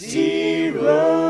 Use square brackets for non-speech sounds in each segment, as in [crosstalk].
You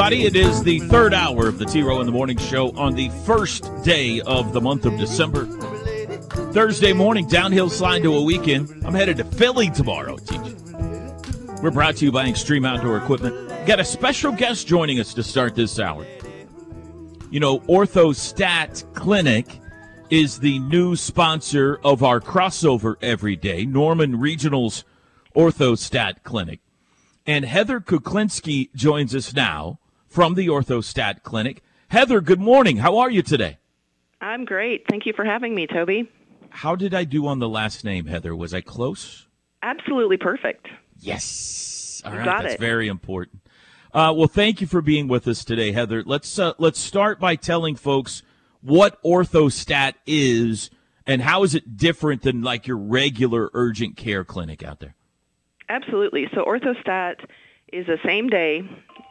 everybody. It is the third hour of the T Row in the Morning Show on the first day of the month of December. Thursday morning, downhill slide to a weekend. I'm headed to Philly tomorrow. We're brought to you by Extreme Outdoor Equipment. Got a special guest joining us to start this hour. You know, Orthostat Clinic is the new sponsor of our crossover every day, Norman Regional's Orthostat Clinic. And Heather Kuklinski joins us now from the Orthostat Clinic. Heather, good morning. How are you today? I'm great. Thank you for having me, Toby. How did I do on the last name, Heather? Was I close? Absolutely perfect. Yes. All right, that's it. very important. Uh, well, thank you for being with us today, Heather. Let's uh, let's start by telling folks what Orthostat is and how is it different than like your regular urgent care clinic out there. Absolutely. So Orthostat is a same day,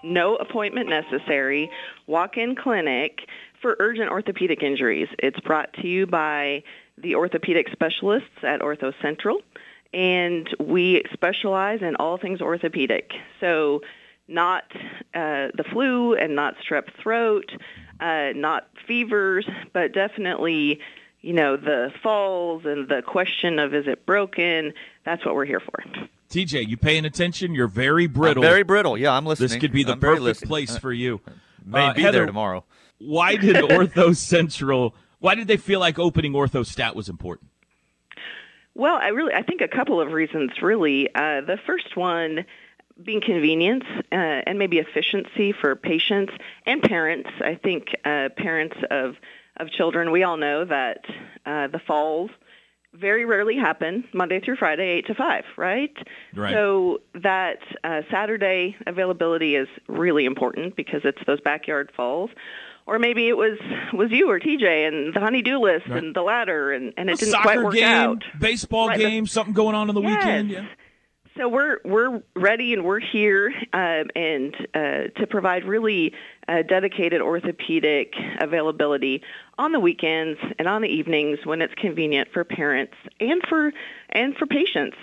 no appointment necessary, walk-in clinic for urgent orthopedic injuries. It's brought to you by the orthopedic specialists at Ortho Central, and we specialize in all things orthopedic. So not uh, the flu and not strep throat, uh, not fevers, but definitely, you know, the falls and the question of is it broken? That's what we're here for. TJ, you paying attention? You're very brittle. I'm very brittle. Yeah, I'm listening. this could be the I'm perfect listening. place for you. [laughs] May Uh, be Heather, there tomorrow. Why did [laughs] Ortho Central? Why did they feel like opening Orthostat was important? Well, I really, I think a couple of reasons really. Uh, the first one being convenience uh, and maybe efficiency for patients and parents. I think uh, parents of of children, we all know that uh, the falls very rarely happen Monday through Friday, eight to five, right? Right. So that uh, Saturday availability is really important because it's those backyard falls. Or maybe it was was you or TJ and the honeydew list Right. and the ladder and, and it A didn't quite work game, out. baseball Right, game, something going on on the weekend. Yeah. So we're we're ready and we're here um, and uh, to provide really uh, dedicated orthopedic availability on the weekends and on the evenings when it's convenient for parents and for and for patients.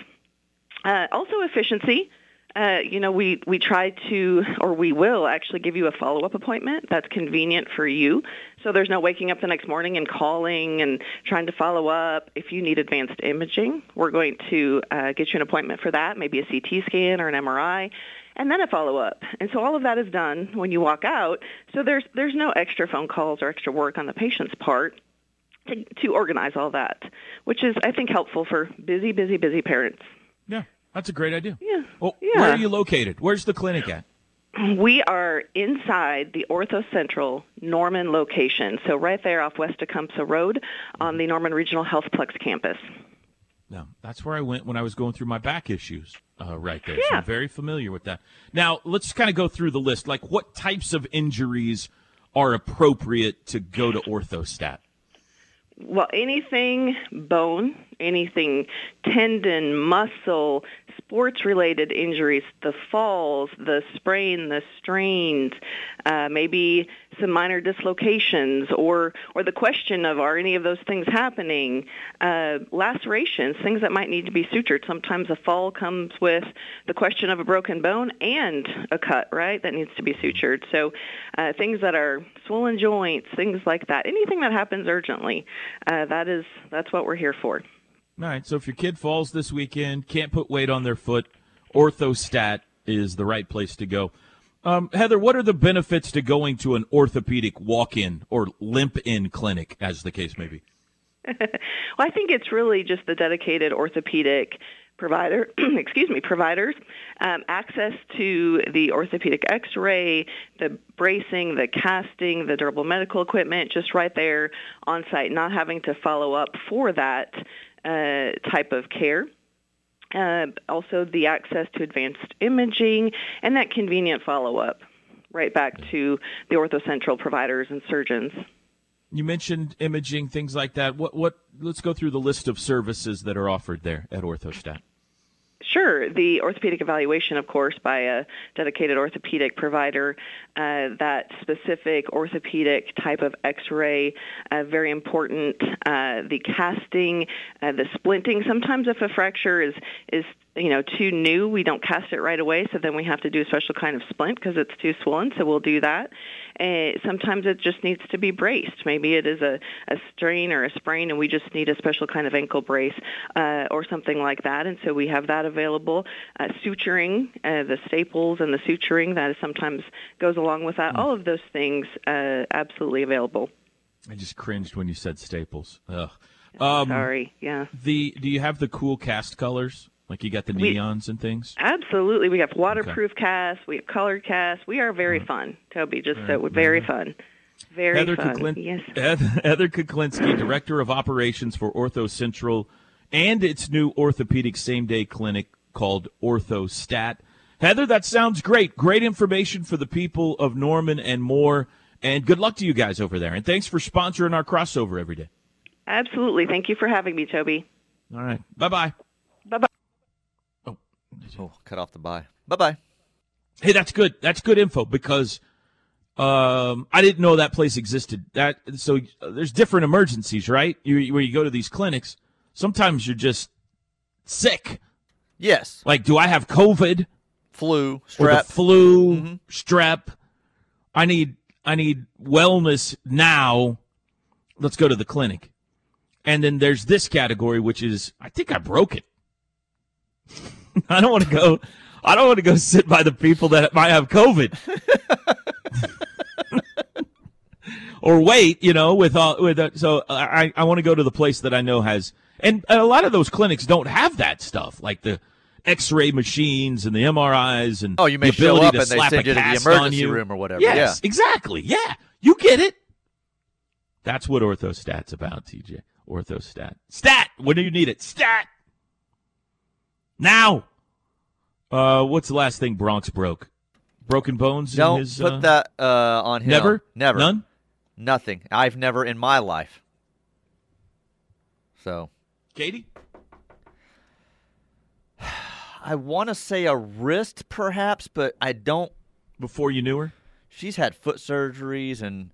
Uh, also efficiency. Uh, you know, we, we try to, or we will actually give you a follow-up appointment that's convenient for you. So there's no waking up the next morning and calling and trying to follow up. If you need advanced imaging, we're going to uh, get you an appointment for that, maybe a CT scan or an MRI, and then a follow-up. And so all of that is done when you walk out. So there's there's no extra phone calls or extra work on the patient's part to, to organize all that, which is I think helpful for busy, busy, busy parents. Yeah, that's a great idea. Yeah. Well, Yeah. where are you located? Where's the clinic at? We are inside the Ortho Central Norman location, so right there off West Tecumseh Road on the Norman Regional Healthplex campus. No, that's where I went when I was going through my back issues. Uh, right there, so Yeah. I'm very familiar with that. Now let's kind of go through the list. Like, what types of injuries are appropriate to go to Orthostat? Well, anything bone, anything tendon, muscle, sports related injuries, the falls, the sprain, the strains, uh, maybe some minor dislocations, or, or the question of are any of those things happening? Uh, lacerations, things that might need to be sutured. Sometimes a fall comes with the question of a broken bone and a cut, right, that needs to be sutured. So uh, things that are swollen joints, things like that. Anything that happens urgently, uh, that is that's what we're here for. All right. So if your kid falls this weekend, can't put weight on their foot, Orthostat is the right place to go. Um, Heather, what are the benefits to going to an orthopedic walk-in or limp-in clinic, as the case may be? [laughs] well, I think it's really just the dedicated orthopedic provider, [clears throat] excuse me, providers, um, access to the orthopedic X-ray, the bracing, the casting, the durable medical equipment, just right there on site, not having to follow up for that uh, type of care. Uh, also, the access to advanced imaging and that convenient follow-up, right back to the OrthoCentral providers and surgeons. You mentioned imaging, things like that. What? What? Let's go through the list of services that are offered there at Orthostat. Sure. The orthopedic evaluation, of course, by a dedicated orthopedic provider. Uh, that specific orthopedic type of X-ray, uh, very important. Uh, the casting, uh, the splinting. Sometimes, if a fracture is is you know too new, we don't cast it right away. So then we have to do a special kind of splint because it's too swollen. So we'll do that. Uh, sometimes it just needs to be braced. Maybe it is a, a strain or a sprain, and we just need a special kind of ankle brace uh, or something like that. And so we have that available. Uh, suturing, uh, the staples and the suturing that sometimes goes along with that. Mm. All of those things uh, absolutely available. I just cringed when you said staples. Ugh. Um, Sorry. Yeah. The do you have the cool cast colors? Like you got the neons we, and things. Absolutely, we have waterproof okay. casts. We have colored casts. We are very right. fun, Toby. Just right. so very fun. Very Heather fun. Kuklin- yes. Heather Kuklinski, Director of Operations for Ortho Central and its new orthopedic same day clinic called OrthoStat. Heather, that sounds great. Great information for the people of Norman and more. And good luck to you guys over there. And thanks for sponsoring our crossover every day. Absolutely. Thank you for having me, Toby. All right. Bye bye. Bye bye. Oh, cut off the buy. Bye bye. Hey, that's good. That's good info because um, I didn't know that place existed. That so uh, there's different emergencies, right? You, where you go to these clinics. Sometimes you're just sick. Yes. Like, do I have COVID? Flu, strep. Flu, mm-hmm. strep. I need I need wellness now. Let's go to the clinic. And then there's this category, which is I think I broke it. [laughs] I don't want to go. I don't want to go sit by the people that might have COVID. [laughs] or wait, you know, with all with uh, so I I want to go to the place that I know has and a lot of those clinics don't have that stuff like the X-ray machines and the MRIs and oh, you may the ability show up to and they slap send you to the emergency room or whatever. Yes, yeah. exactly. Yeah, you get it. That's what orthostat's about, TJ. Orthostat. Stat. When do you need it? Stat. Now. Uh, what's the last thing Bronx broke? Broken bones. Don't his, put uh, that uh, on him. Never. Never. None. Nothing. I've never in my life. So. Katie. [sighs] I want to say a wrist, perhaps, but I don't. Before you knew her. She's had foot surgeries and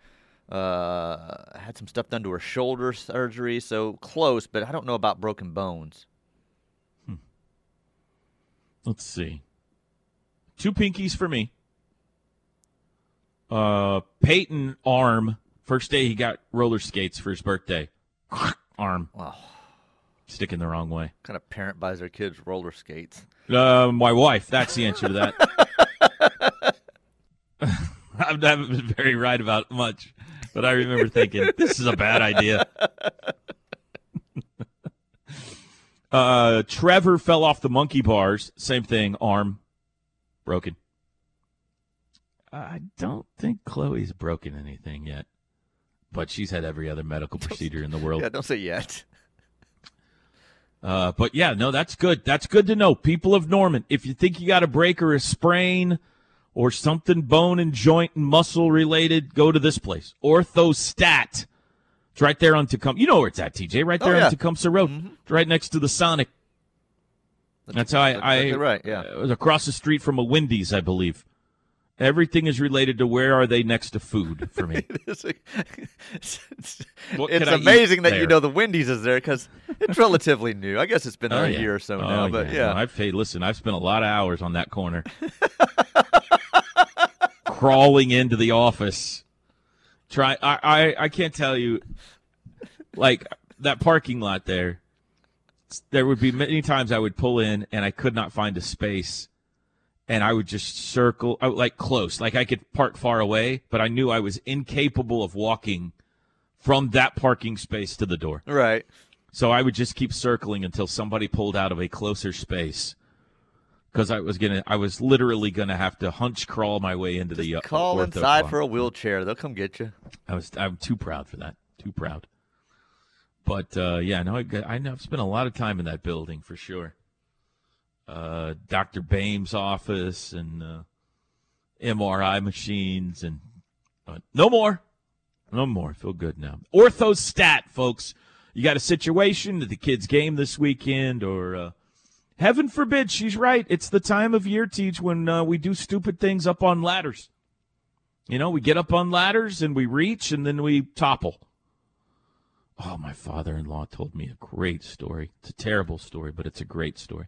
uh, had some stuff done to her shoulder surgery, so close, but I don't know about broken bones. Let's see. Two pinkies for me. Uh, Peyton arm. First day he got roller skates for his birthday. [laughs] arm. Wow. Sticking the wrong way. What kind of parent buys their kids roller skates? Uh, my wife. That's the answer to that. [laughs] [laughs] I haven't been very right about much, but I remember thinking this is a bad idea. Uh, Trevor fell off the monkey bars. Same thing. Arm broken. I don't think Chloe's broken anything yet, but she's had every other medical procedure in the world. Yeah, don't say yet. Uh, but yeah, no, that's good. That's good to know. People of Norman, if you think you got a break or a sprain or something bone and joint and muscle related, go to this place. Orthostat. It's right there on Tecumseh. You know where it's at, TJ. Right there oh, yeah. on Tecumseh Road. Mm-hmm. It's right next to the Sonic. That's, that's how I, that's I right. Yeah, it was across the street from a Wendy's, I believe. Everything is related to where are they next to food for me. [laughs] it's it's amazing that you know the Wendy's is there because it's relatively new. I guess it's been there Oh, a yeah. year or so Oh, now, but yeah. No, I've hey, listen, I've spent a lot of hours on that corner, [laughs] crawling into the office. Try, I, I, I can't tell you, like that parking lot there. There would be many times I would pull in and I could not find a space, and I would just circle, I would, like close, like I could park far away, but I knew I was incapable of walking from that parking space to the door. Right. So I would just keep circling until somebody pulled out of a closer space. Because I was gonna, I was literally gonna have to hunch crawl my way into the uh, Call inside closet. for a wheelchair. They'll come get you. I was I'm too proud for that. Too proud. But uh, yeah, no, I, I know I've spent a lot of time in that building for sure. Uh, Dr. Bame's office and uh, MRI machines and uh, no more, no more. I feel good now. Orthostat, folks. You got a situation at the kids' game this weekend, or uh, heaven forbid, she's right. It's the time of year, teach, when uh, we do stupid things up on ladders. You know, we get up on ladders and we reach and then we topple. Oh, my father in law told me a great story. It's a terrible story, but it's a great story.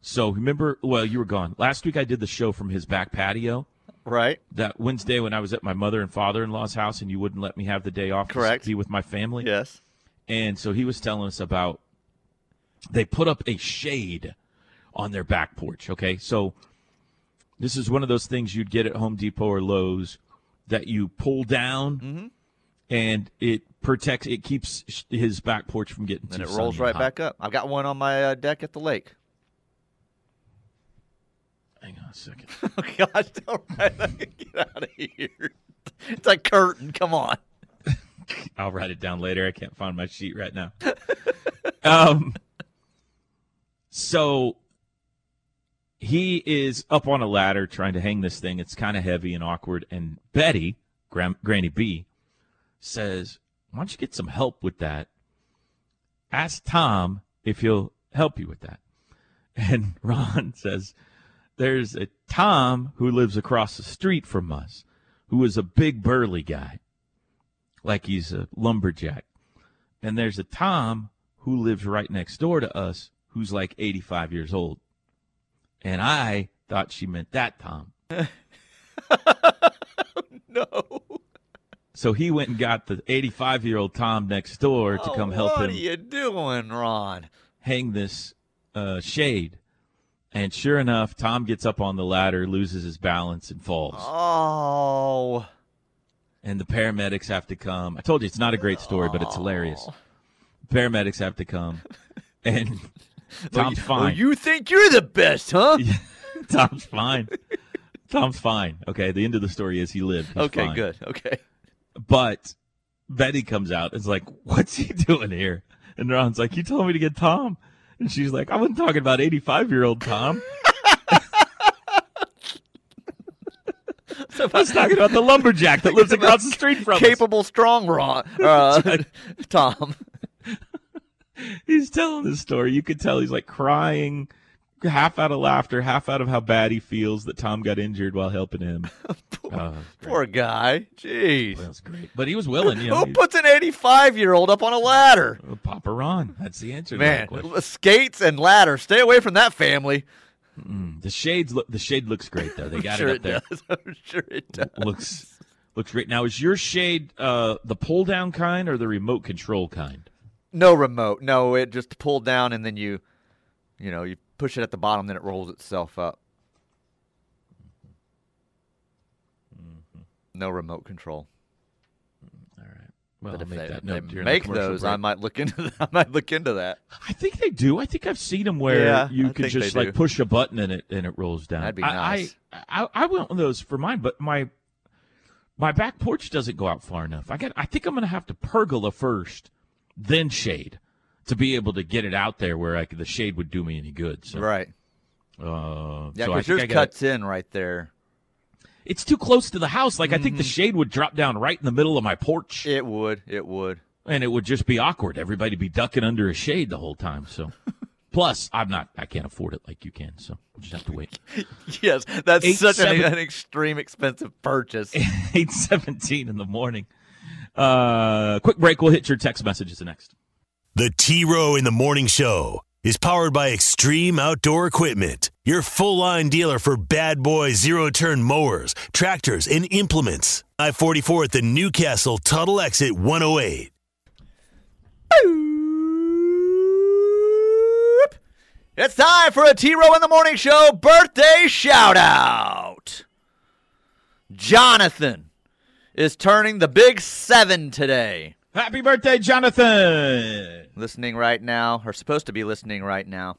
So, remember, well, you were gone. Last week I did the show from his back patio. Right. That Wednesday when I was at my mother and father in law's house and you wouldn't let me have the day off to Correct. be with my family. Yes. And so he was telling us about they put up a shade on their back porch. Okay. So this is one of those things you'd get at Home Depot or Lowe's that you pull down Mm-hmm. and it protects, it keeps his back porch from getting And it rolls right hot. back up. I've got one on my uh, deck at the lake. Hang on a second. [laughs] Oh gosh, [laughs] don't write that. Get out of here. It's a curtain. Come on. [laughs] I'll write it down later. I can't find my sheet right now. um, so he is up on a ladder trying to hang this thing. It's kind of heavy and awkward. And Betty, Gran- Granny B, says, "Why don't you get some help with that? Ask Tom if he'll help you with that." [laughs] And Ron [laughs] says, "There's a Tom who lives across the street from us, who is a big burly guy." like he's a lumberjack. And there's a Tom who lives right next door to us who's like 85 years old. And I thought she meant that Tom. [laughs] No. So he went and got the 85 year old Tom next door to come Oh, help what him are you doing, Ron? hang this uh, shade. And sure enough, Tom gets up on the ladder, loses his balance, and falls. Oh. And the paramedics have to come. I told you it's not a great story, but it's hilarious. Oh. Paramedics have to come. [laughs] And [laughs] Tom's fine. you think you're the best, huh? [laughs] Tom's fine. Tom's fine. Okay, the end of the story is he lived. He's okay, fine. good. Okay. But Betty comes out and is like, What's he [laughs] doing here? And Ron's like, You told me to get Tom. And she's like, I wasn't talking about 85 year old Tom. So I was talking about the lumberjack that lives across the street from us. Capable, strong, Ron. Uh, Tom. [laughs] He's telling this story. You could tell he's like crying, half out of laughter, half out of how bad he feels that Tom got injured while helping him. [laughs] Oh, Poor guy. Jeez. that was great. But he was willing, you know. Who he- puts an 85 year old up on a ladder? Oh, Papa Ron. That's the answer. Man, skates and ladder. Stay away from that family. the shades look. The shade looks great though. They got sure it up there. does. [laughs] I'm sure it does. Looks looks great. Now, is your shade uh, the pull down kind or the remote control kind? No remote. No, it just pull down and then you, you know, you push it at the bottom, then it rolls itself up. Mm-hmm. No remote control. All right. Well, if make they, they make those, break. I might look into. That. [laughs] I might look into that. I think they do. I think I've seen them where Yeah, you I could just like push a button and it and it rolls down. That'd be I- nice. I, I I want those for mine, but my my back porch doesn't go out far enough. I got. I think I'm gonna have to pergola first, then shade, to be able to get it out there where I could, the shade would do me any good. So, Right. uh, Yeah, because think yours cuts in right there. It's too close to the house. Like I think the Mm-hmm. shade would drop down right in the middle of my porch, It would. It would. and it would just be awkward. Everybody be ducking under a shade the whole time. So, [laughs] plus I'm not. I can't afford it like you can. So we'll just have to wait. [laughs] Yes, that's Eight, such an, an extreme expensive purchase. [laughs] Eight seventeen in the morning. Uh, quick break. We'll hit your text messages next. The T Row in the Morning Show is powered by Extreme Outdoor Equipment, your full line dealer for bad boy zero turn mowers, tractors, and implements. I 44 at the Newcastle Tuttle Exit 108. It's time for a T Row in the Morning Show birthday shout out. Jonathan is turning the big seven today. Happy birthday, Jonathan! Listening right now, or supposed to be listening right now.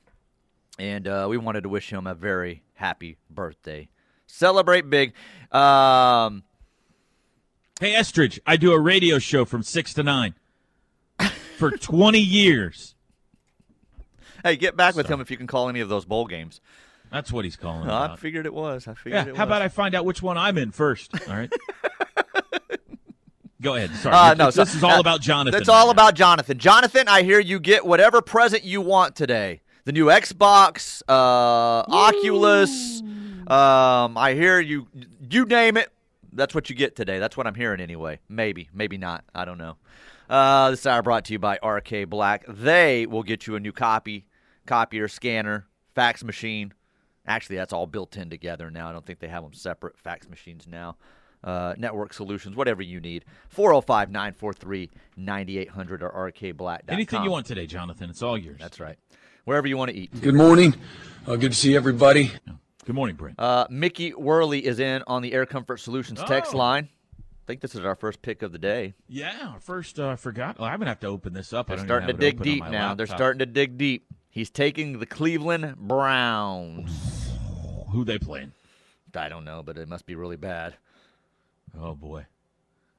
And uh, we wanted to wish him a very happy birthday. Celebrate big. Um, Hey, Estridge, I do a radio show from 6 to 9 [laughs] for 20 years. hey, get back with him if you can call any of those bowl games. That's what he's calling Oh, I figured it was. I figured Yeah, it was. how about I find out which one I'm in first? All right. [laughs] Go ahead. Sorry. Uh, no, this so- is all uh, about Jonathan. That's right all now. about Jonathan. Jonathan, I hear you get whatever present you want today. The new Xbox, uh, Oculus. Um, I hear you. You name it. That's what you get today. That's what I'm hearing anyway. Maybe, maybe not. I don't know. Uh, this hour brought to you by RK Black. They will get you a new copy, copier, scanner, fax machine. Actually, that's all built in together now. I don't think they have them separate fax machines now. Uh, network solutions, whatever you need. 405 943 9800 or rkblack.com. Anything you want today, Jonathan. It's all yours. That's right. Wherever you want to eat. Good morning. Uh, good to see everybody. Good morning, Brent. Uh, Mickey Worley is in on the Air Comfort Solutions text Oh. line. I think this is our first pick of the day. yeah, first uh, I forgot. Well, I'm gonna have to open this up. They're starting to even have it dig deep my now. They're starting to dig deep. He's taking the Cleveland Browns. Who they playing? I don't know, but it must be really bad. Oh boy.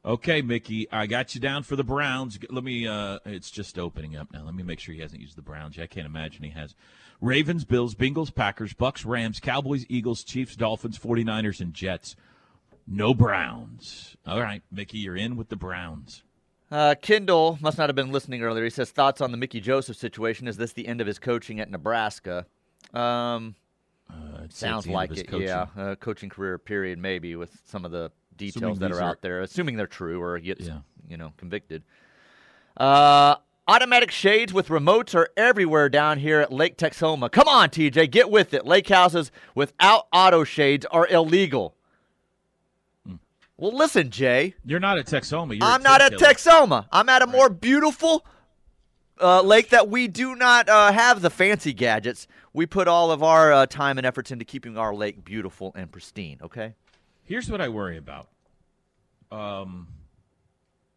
Okay, Mickey, I got you down for the Browns. Let me. uh It's just opening up now. Let me make sure he hasn't used the Browns. I can't imagine he has. Ravens, Bills, Bengals, Packers, Bucks, Rams, Cowboys, Eagles, Chiefs, Dolphins, 49ers, and Jets. No Browns. All right, Mickey, you're in with the Browns. Uh, Kendall must not have been listening earlier. He says thoughts on the Mickey Joseph situation. Is this the end of his coaching at Nebraska? Um, Uh, sounds it's the end of like it. coaching. Yeah, uh, coaching career period maybe with some of the details Assuming that are are- out there, assuming they're true or he gets Yeah. you know convicted. Uh, automatic shades with remotes are everywhere down here at Lake Texoma. Come on, TJ, get with it. Lake houses without auto shades are illegal. Hmm. Well, listen, Jay. You're not at Texoma. You're I'm not at. Texoma. I'm at a more beautiful uh, lake that we do not uh, have the fancy gadgets. We put all of our uh, time and efforts into keeping our lake beautiful and pristine. Okay. Here's what I worry about. Um,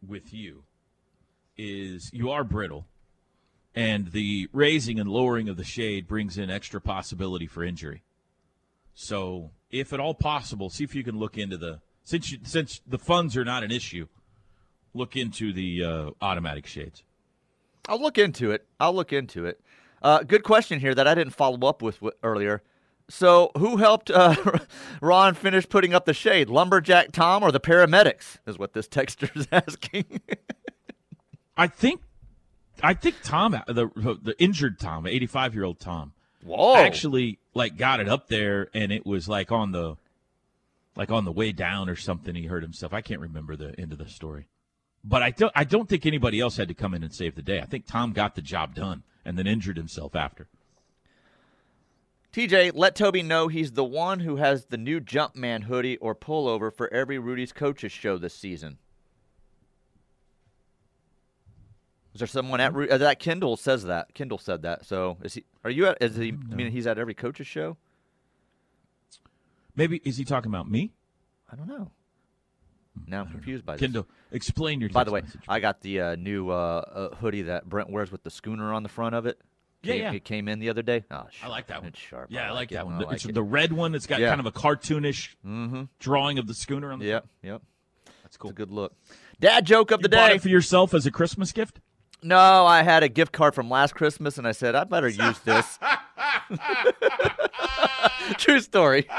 with you, is you are brittle, and the raising and lowering of the shade brings in extra possibility for injury. So, if at all possible, see if you can look into the since you, since the funds are not an issue, look into the uh, automatic shades. I'll look into it. I'll look into it. Uh, good question here that I didn't follow up with w- earlier. So, who helped uh, [laughs] Ron finish putting up the shade? Lumberjack Tom or the paramedics? Is what this texter is [laughs] asking. I think, I think Tom, the the injured Tom, 85 year old Tom, Whoa! actually like got it up there and it was like on the like on the way down or something he hurt himself i can't remember the end of the story but i don't i don't think anybody else had to come in and save the day i think tom got the job done and then injured himself after TJ, let Toby know he's the one who has the new Jumpman hoodie or pullover for every Rudy's coaches show this season. Is there someone at uh, that Kendall says that? Kendall said that. So is he? Are you at? Is he? I mean, he's at every coaches show. maybe is he talking about me I don't know. Now I'm confused by this. kendall explain your By the way, message. I got the uh, new uh, uh, hoodie that Brent wears with the schooner on the front of it. Yeah, Came- yeah. It came in the other day. Oh, I like that one. It's sharp. Yeah, I like, it. that one. The- like it's it. the red one that's got Yeah. kind of a cartoonish Mm-hmm. drawing of the schooner on the Yep. Yep. That's cool. It's a good look. Dad joke of You the bought day. it for yourself as a Christmas gift? No, I had a gift card from last Christmas, and I said I better use this. [laughs] True story. [laughs] [laughs]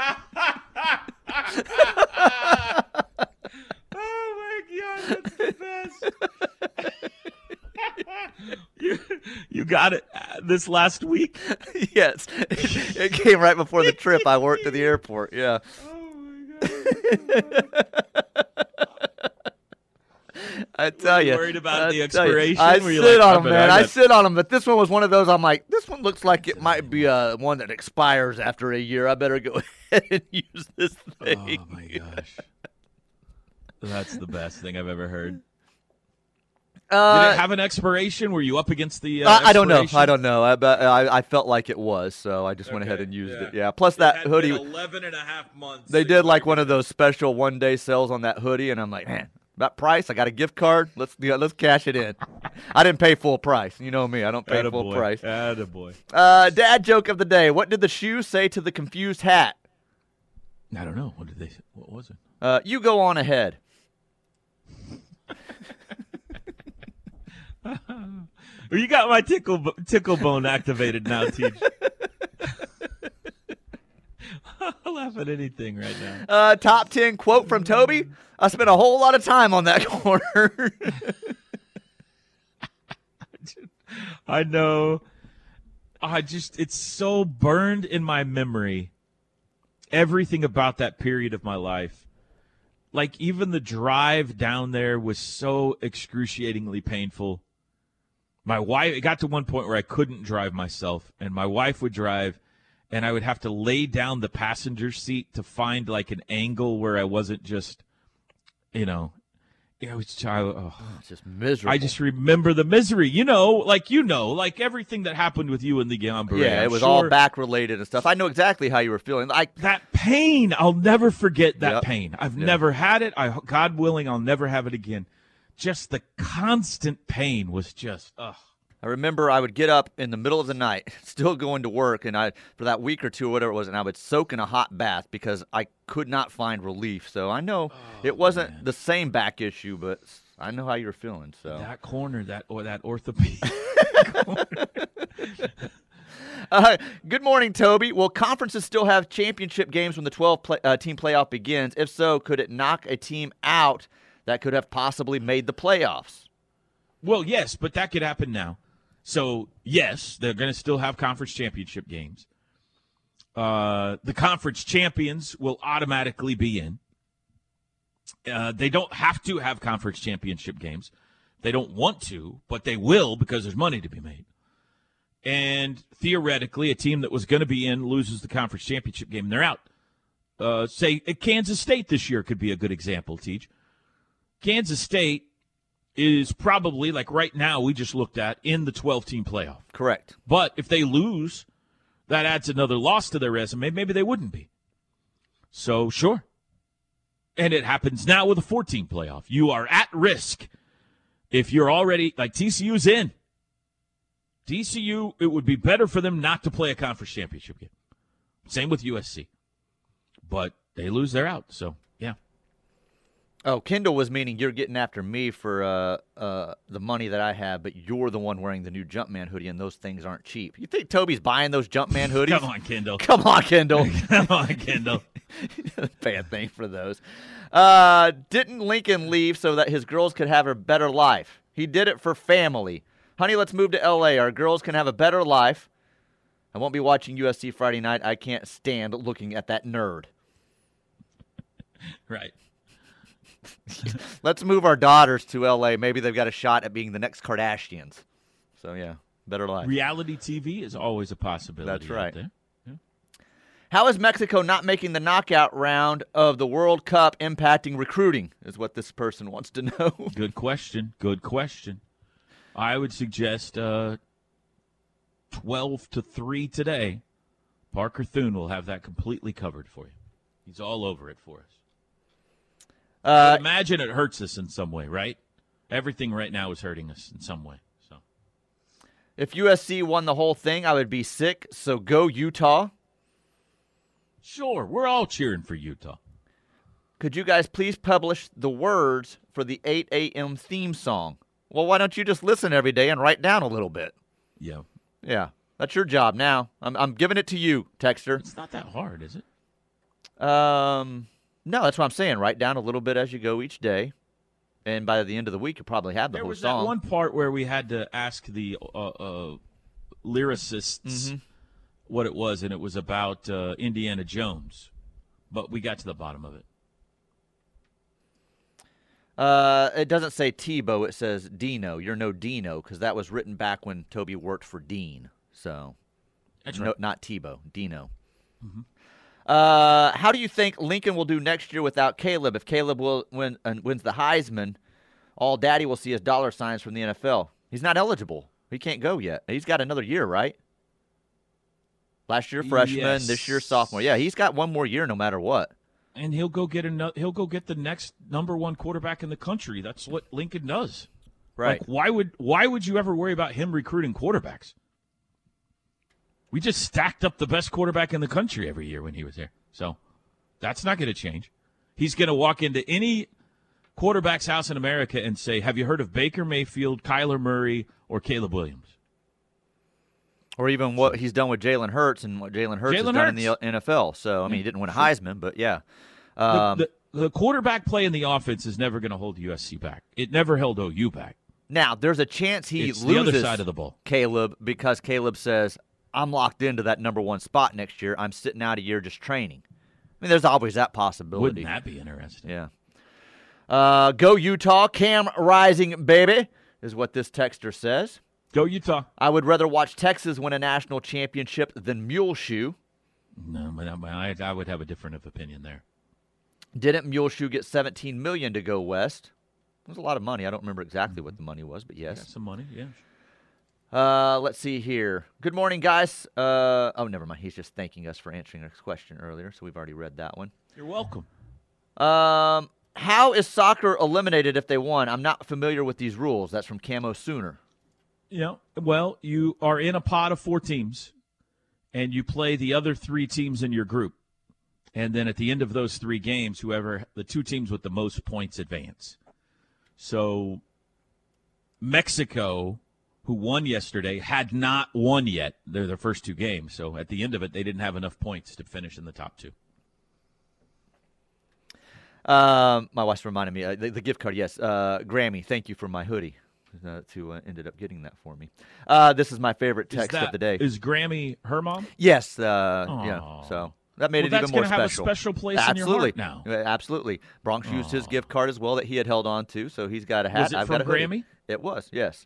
Oh my god, that's the best. You, [laughs] you got it uh, this last week? [laughs] yes, it came right before the trip. I worked at the airport. Yeah. [laughs] I tell you worried about I the tell you, expiration? I sit like, on them, man. I I sit on them, but this one was one of those. I'm like, this one looks like it might be uh, one that expires after a year. I better go ahead and use this thing. Oh my gosh. That's the best thing I've ever heard. Uh, Did it have an expiration? Were you up against the? Uh, I, I don't know. I don't know. I, but I, I felt like it was, so I just went ahead and used yeah. it. Yeah. Plus that It had hoodie. been 11 and a half months. They did like one of those special one day sales on that hoodie, and I'm like, man, that price. I got a gift card. Let's yeah, let's cash it in. I didn't pay full price. You know me. I don't pay full price. Attaboy. Uh, dad joke of the day. What did the shoe say to the confused hat? I don't know. What did they? What was it? Uh, you go on ahead. [laughs] you got my tickle tickle bone activated now, Teach. [laughs] [laughs] I'll laugh at anything right now. Uh, top 10 quote from Toby. I spent a whole lot of time on that corner. I know. I just it's so burned in my memory. Everything about that period of my life. Like even the drive down there was so excruciatingly painful. My wife it got to one point where I couldn't drive myself and my wife would drive and I would have to lay down the passenger seat to find like an angle where I wasn't just you know it was child oh. oh. it's just miserable. I just remember the misery. You know, like you know, like everything that happened with you in the Gambare. yeah, I'm it was sure all back related and stuff. I know exactly how you were feeling. Like, That pain, I'll never forget that Yep. pain. I've Yeah. never had it. I, God willing, I'll never have it again. Just the constant pain was just, ugh. I remember I would get up in the middle of the night, [laughs] still going to work, and I for that week or two, or whatever it was, and I would soak in a hot bath because I could not find relief. So I know it wasn't the same back issue, but I know how you're feeling. So That corner, that or that orthopedic. [laughs] Uh, good morning, Toby. Will conferences still have championship games when the 12 play, uh, team playoff begins? If so, could it knock a team out that could have possibly made the playoffs? Well, yes, but that could happen now. So, yes, they're going to still have conference championship games. Uh, the conference champions will automatically be in. Uh, they don't have to have conference championship games. They don't want to, but they will because there's money to be made. And theoretically, a team that was going to be in loses the conference championship game and they're out. Uh, say uh, Kansas State this year could be a good example, Teach. Kansas State is probably like right now we just looked at in the 12 team playoff. Correct. But if they lose, that adds another loss to their resume. Maybe they wouldn't be. So sure. And it happens now with a 14 playoff. You are at risk if you're already like TCU's in. TCU, it would be better for them not to play a conference championship game. Same with USC. But they lose, they're out. So. Oh, Kendall was meaning you're getting after me for uh, uh, the money that I have, but you're the one wearing the new Jumpman hoodie, and those things aren't cheap. You think Toby's buying those Jumpman [laughs] hoodies? Come on, Kendall. [laughs] Come on, Kendall. Come on, [laughs] Kendall. Bad thing for those. Uh, didn't Lincoln leave so that his girls could have a better life? He did it for family. Honey, let's move to L.A. Our girls can have a better life. I won't be watching USC Friday night. I can't stand looking at that nerd. Right. [laughs] Let's move our daughters to L.A. Maybe they've got a shot at being the next Kardashians. So yeah, better life. Reality TV is always a possibility. That's right. there. How is Mexico not making the knockout round of the World Cup impacting recruiting? Is what this person wants to [laughs] know. Good question. Good question. I would suggest uh, 12 to 3 today. Parker Thune will have that completely covered for you. He's all over it for us. Uh, Imagine it hurts us in some way, right? Everything right now is hurting us in some way. So if USC won the whole thing, I would be sick. So go Utah. Sure, we're all cheering for Utah. Could you guys please publish the words for the 8 a.m. theme song? Well, why don't you just listen every day and write down a little bit? Yeah. Yeah, that's your job now. I'm, I'm giving it to you, Texter. It's not that hard, is it? Um, no, that's what I'm saying. Write down a little bit as you go each day, and by the end of the week, you probably have the There whole was song. that one part where we had to ask the uh, uh, lyricists Mm-hmm. what it was, and it was about uh, Indiana Jones. But we got to the bottom of it. Uh, it doesn't say Tebow. It says Dino. You're no Dino because that was written back when Toby worked for Dean. So, That's no, right. not Tebow. Dino. Uh, how do you think Lincoln will do next year without Caleb? If Caleb will win uh, wins the Heisman, All Daddy will see is dollar signs from the NFL. He's not eligible. He can't go yet. He's got another year, right? Last year freshman, this year sophomore. Yeah, he's got one more year no matter what. and he'll go get another. He'll go get the next number one quarterback in the country. That's what Lincoln does. Right. Like, why would why would you ever worry about him recruiting quarterbacks? We just stacked up the best quarterback in the country every year when he was there. So that's not going to change. He's going to walk into any quarterback's house in America and say, "Have you heard of Baker Mayfield, Kyler Murray, or Caleb Williams?" or even what he's done with Jalen Hurts and what Jalen Hurts has Jalen done in the NFL. So I mean, he didn't win a Heisman, but yeah. Um, the, the, the quarterback play in the offense is never going to hold USC back. It never held OU back. now there's a chance he It's the loses other side of the ball. Caleb because Caleb says, "I'm locked into that number one spot next year. I'm sitting out a year just training." I mean, there's always that possibility. Wouldn't that be interesting? Yeah. Uh, go Utah, Cam Rising, baby, is what this texter says. Go Utah. I would rather watch Texas win a national championship than Muleshoe. No, but I, I would have a different of opinion there. Didn't Muleshoe get 17 million to go west? It was a lot of money. I don't remember exactly what the money was, but Got yes. some money, yeah. Uh, let's see here. Good morning, guys. Uh, oh, never mind. He's just thanking us for answering his question earlier, so we've already read that one. You're welcome. Um, how is soccer eliminated if they won? I'm not familiar with these rules. That's from Camo Sooner. Yeah. Well, you are in a pot of four teams, and you play the other three teams in your group, and then at the end of those three games, whoever the two teams with the most points advance. So, Mexico, who won yesterday, had not won yet. They're their first two games, so at the end of it, they didn't have enough points to finish in the top two. Um, my wife reminded me uh, the, the gift card. Yes, uh, Grammy. Thank you for my hoodie. Uh, to uh, ended up getting that for me. Uh, this is my favorite text that- of the day. Is Grammy her mom? yes, uh, yeah. So that made Well, it even more gonna have a special. special place in your absolutely. heart now. Uh, Absolutely. Bronx used his gift card as well that he had held on to, so he's got a hat. Was it I've from got a hoodie. Grammy? It was. Yes.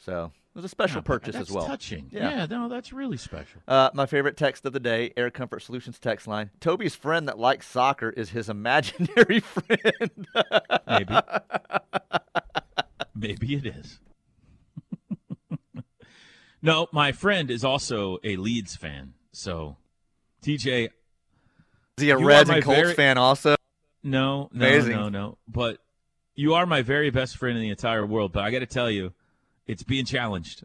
So it was a special Yeah, purchase as well. Touching. Yeah. Yeah. no, that's really special. Uh, my favorite text of the day, Air Comfort Solutions text line. Toby's friend that likes soccer is his imaginary [laughs] friend. Maybe. [laughs] Maybe it is. [laughs] no, my friend is also a Leeds fan. So, TJ, is he a Reds and Colts very- fan also? no, no, Amazing. no, no. But you are my very best friend in the entire world. But I got to tell you, it's being challenged.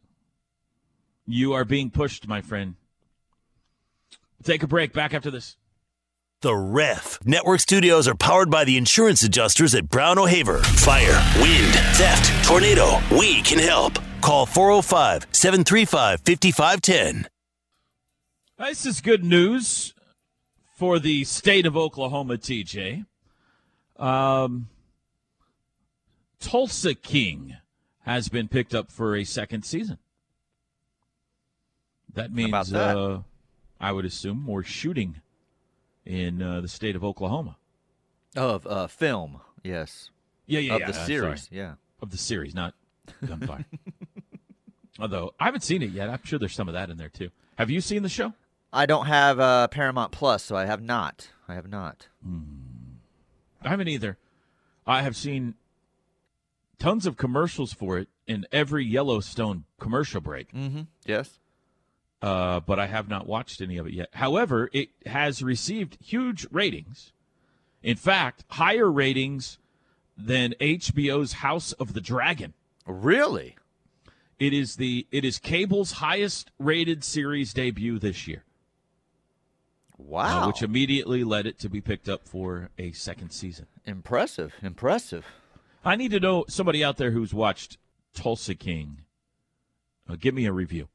You are being pushed, my friend. Take a break. Back after this. The Ref. Network studios are powered by the insurance adjusters at Brown O'Haver. Fire, wind, theft, tornado. We can help. Call 405 735 5510. This is good news for the state of Oklahoma, TJ. Um, Tulsa King has been picked up for a second season. That means, that? Uh, I would assume, more shooting in uh, the state of Oklahoma. Of uh, film, yes. Yeah, yeah, of yeah. the uh, series, yeah. Of the series, not gunfire. [laughs] Although I haven't seen it yet. I'm sure there's some of that in there too. Have you seen the show? I don't have uh, Paramount Plus, so I have not. I have not. I haven't either. I have seen tons of commercials for it in every Yellowstone commercial break, Mm-hmm. Yes. uh, but I have not watched any of it yet. However, it has received huge ratings. In fact, higher ratings than HBO's House of the Dragon. Really? It is the it is cable's highest rated series debut this year, uh, Wow. which immediately led it to be picked up for a second season. impressive. Impressive. I need to know somebody out there who's watched Tulsa King. Uh, give me a review.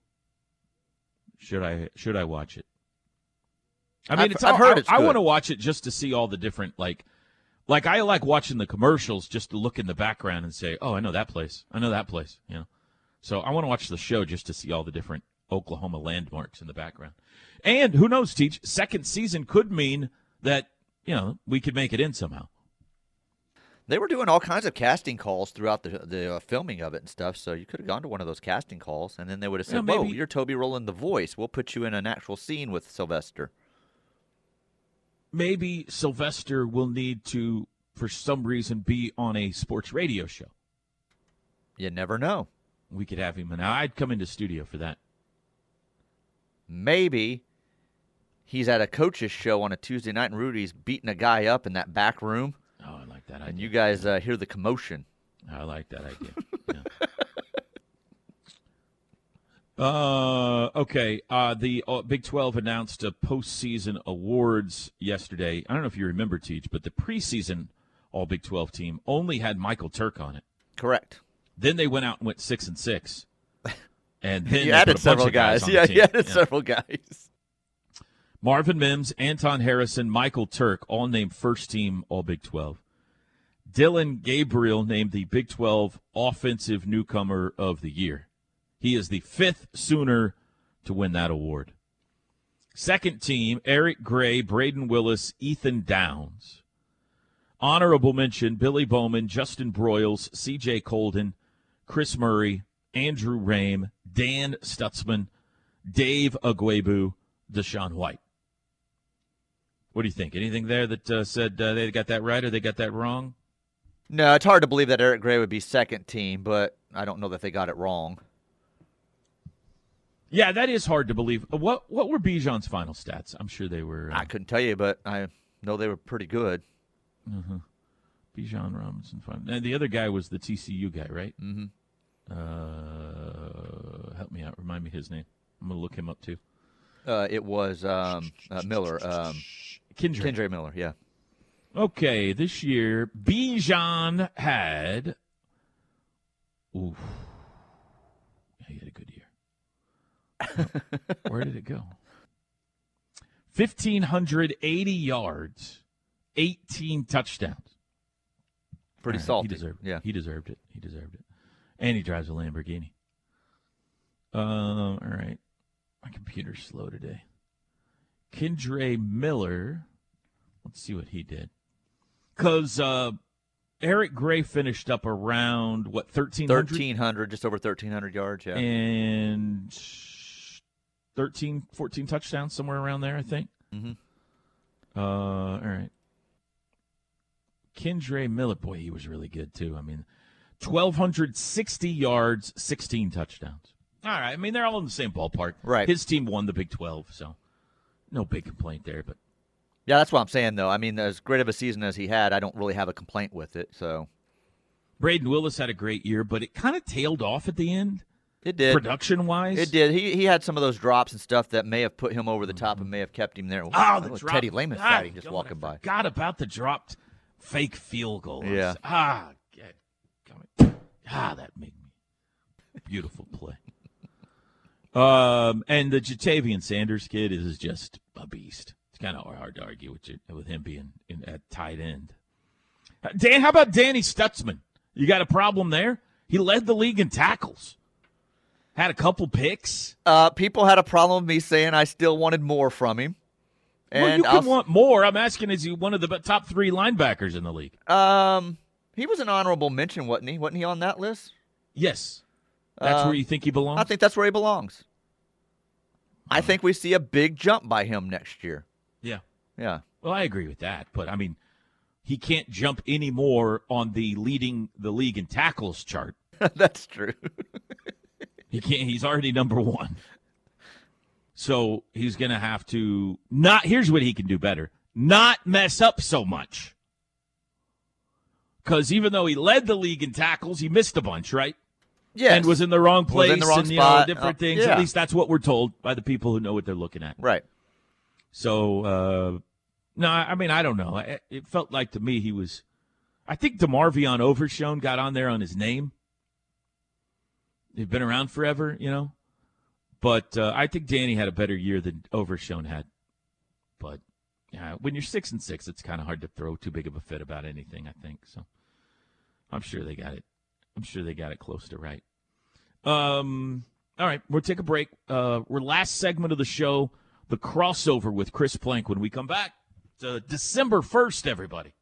Should I should I watch it? I mean, I've- it's I've heard I, it's I want to watch it just to see all the different like, like I like watching the commercials just to look in the background and say, oh, I know that place. I know that place. You know, so I want to watch the show just to see all the different Oklahoma landmarks in the background. And who knows, Teach second season could mean that you know we could make it in somehow. They were doing all kinds of casting calls throughout the the uh, filming of it and stuff. So you could have gone to one of those casting calls, and then they would have Yeah, said, "Whoa, maybe- you're Toby Rowland, the voice. We'll put you in an actual scene with Sylvester." maybe Sylvester will need to, for some reason, be on a sports radio show. You never know. We could have him, and I'd come into studio for that. Maybe he's at a coach's show on a Tuesday night and Rudy's beating a guy up in that back room, like that and you guys uh, hear the commotion. I like that idea. [laughs] Yeah. uh, okay. Uh, the uh, Big 12 announced a postseason awards yesterday. I don't know if you remember, Teach, but the preseason All Big 12 team only had Michael Turk on it. Correct. Then they went out and went six and six. [laughs] And then You added put a bunch several of guys. Yeah, you added Yeah. several guys. Marvin Mims, Anton Harrison, Michael Turk, all named first team All Big 12. Dillon Gabriel named the Big 12 Offensive Newcomer of the Year. He is the fifth Sooner to win that award. Second team, Eric Gray, Brayden Willis, Ethan Downs. Honorable mention, Billy Bowman, Justin Broiles, CJ Coldon, Chris Murray, Andrew Raym, Dan Stutsman, Dave Aguebu, DaShaun White. What do you think? Anything there that uh, said uh, they got that right or they got that wrong? No, it's hard to believe that Eric Gray would be second team, but I don't know that they got it wrong. Yeah, that is hard to believe. Uh, What what were Bijan's final stats? I'm sure they were. Uh, I couldn't tell you, but I know they were pretty good. Bijan Robinson. Final. And the other guy was the TCU guy, right? Mhm. Uh, help me out. Remind me his name. I'm gonna look him up too. Uh, it was um, uh, Miller, um, Kindred. Kendre Miller. Yeah, Okay, this year Bijan had. Oof. He had a good year. Where did it go? 1,580 yards, 18 touchdowns. pretty right, salty. He deserved it. Yeah, He deserved it. He deserved it. And he drives a Lamborghini. Um, all right. My computer's slow today. Kendre Miller. Let's see what he did. Because uh, Eric Gray finished up around, what, 1,300? thirteen hundred, just over thirteen hundred yards. Yeah, And 13, 14 touchdowns, somewhere around there, I think. Mhm. Uh, all right. Kendre Miller, boy, he was really good too. I mean, 1,260 yards, 16 touchdowns. All right. I mean, they're all in the same ballpark. Right. His team won the Big 12, so no big complaint there. But yeah, that's what I'm saying. Though, I mean, as great of a season as he had, I don't really have a complaint with it. So Brayden Willis had a great year, but it kind of tailed off at the end, it did. production wise. It did. He he had some of those drops and stuff that may have put him over the top and may have kept him there. Oh, the Look, drop. Teddy Lehman Ah, fighting just God, walking by. Forgot about the dropped fake field goal. Yeah. Ah, get, ah, that made me beautiful play. [laughs] Um, and the Ja'Tavion Sanders kid is just a beast. Kind of hard to argue with you, with him being in, at tight end. Uh, Dan, how about Danny Stutsman? You got a problem there? He led the league in tackles. Had a couple picks. Uh, people had a problem with me saying I still wanted more from him. well, And you can I'll- want more. I'm asking, is he one of the top three linebackers in the league? Um, he was an honorable mention, wasn't he? Wasn't he on that list? Yes. That's Uh, where you think he belongs? I think that's where he belongs. I think we see a big jump by him next year. Yeah. Yeah. Well, I agree with that, but I mean, he can't jump any more on the leading the league in tackles chart. [laughs] that's true. [laughs] He can't. He's already number one. So he's going to have to not. Here's what he can do better: not mess up so much. Because even though he led the league in tackles, he missed a bunch, right? yes. And was in the wrong place, in the wrong and you know, spot. different Uh, things. yeah. At least that's what we're told by the people who know what they're looking at. right. So, uh, no, I mean, I don't know. It felt like to me he was. I think DeMarvion Overshown got on there on his name. They've been around forever, you know. But uh, I think Danny had a better year than Overshown had. But yeah, when you're six and six, it's kind of hard to throw too big of a fit about anything. I think so. I'm sure they got it. I'm sure they got it close to right. Um. All right, we'll take a break. Uh, we're last segment of the show, the crossover with Chris Plank. When we come back, it's December first, everybody.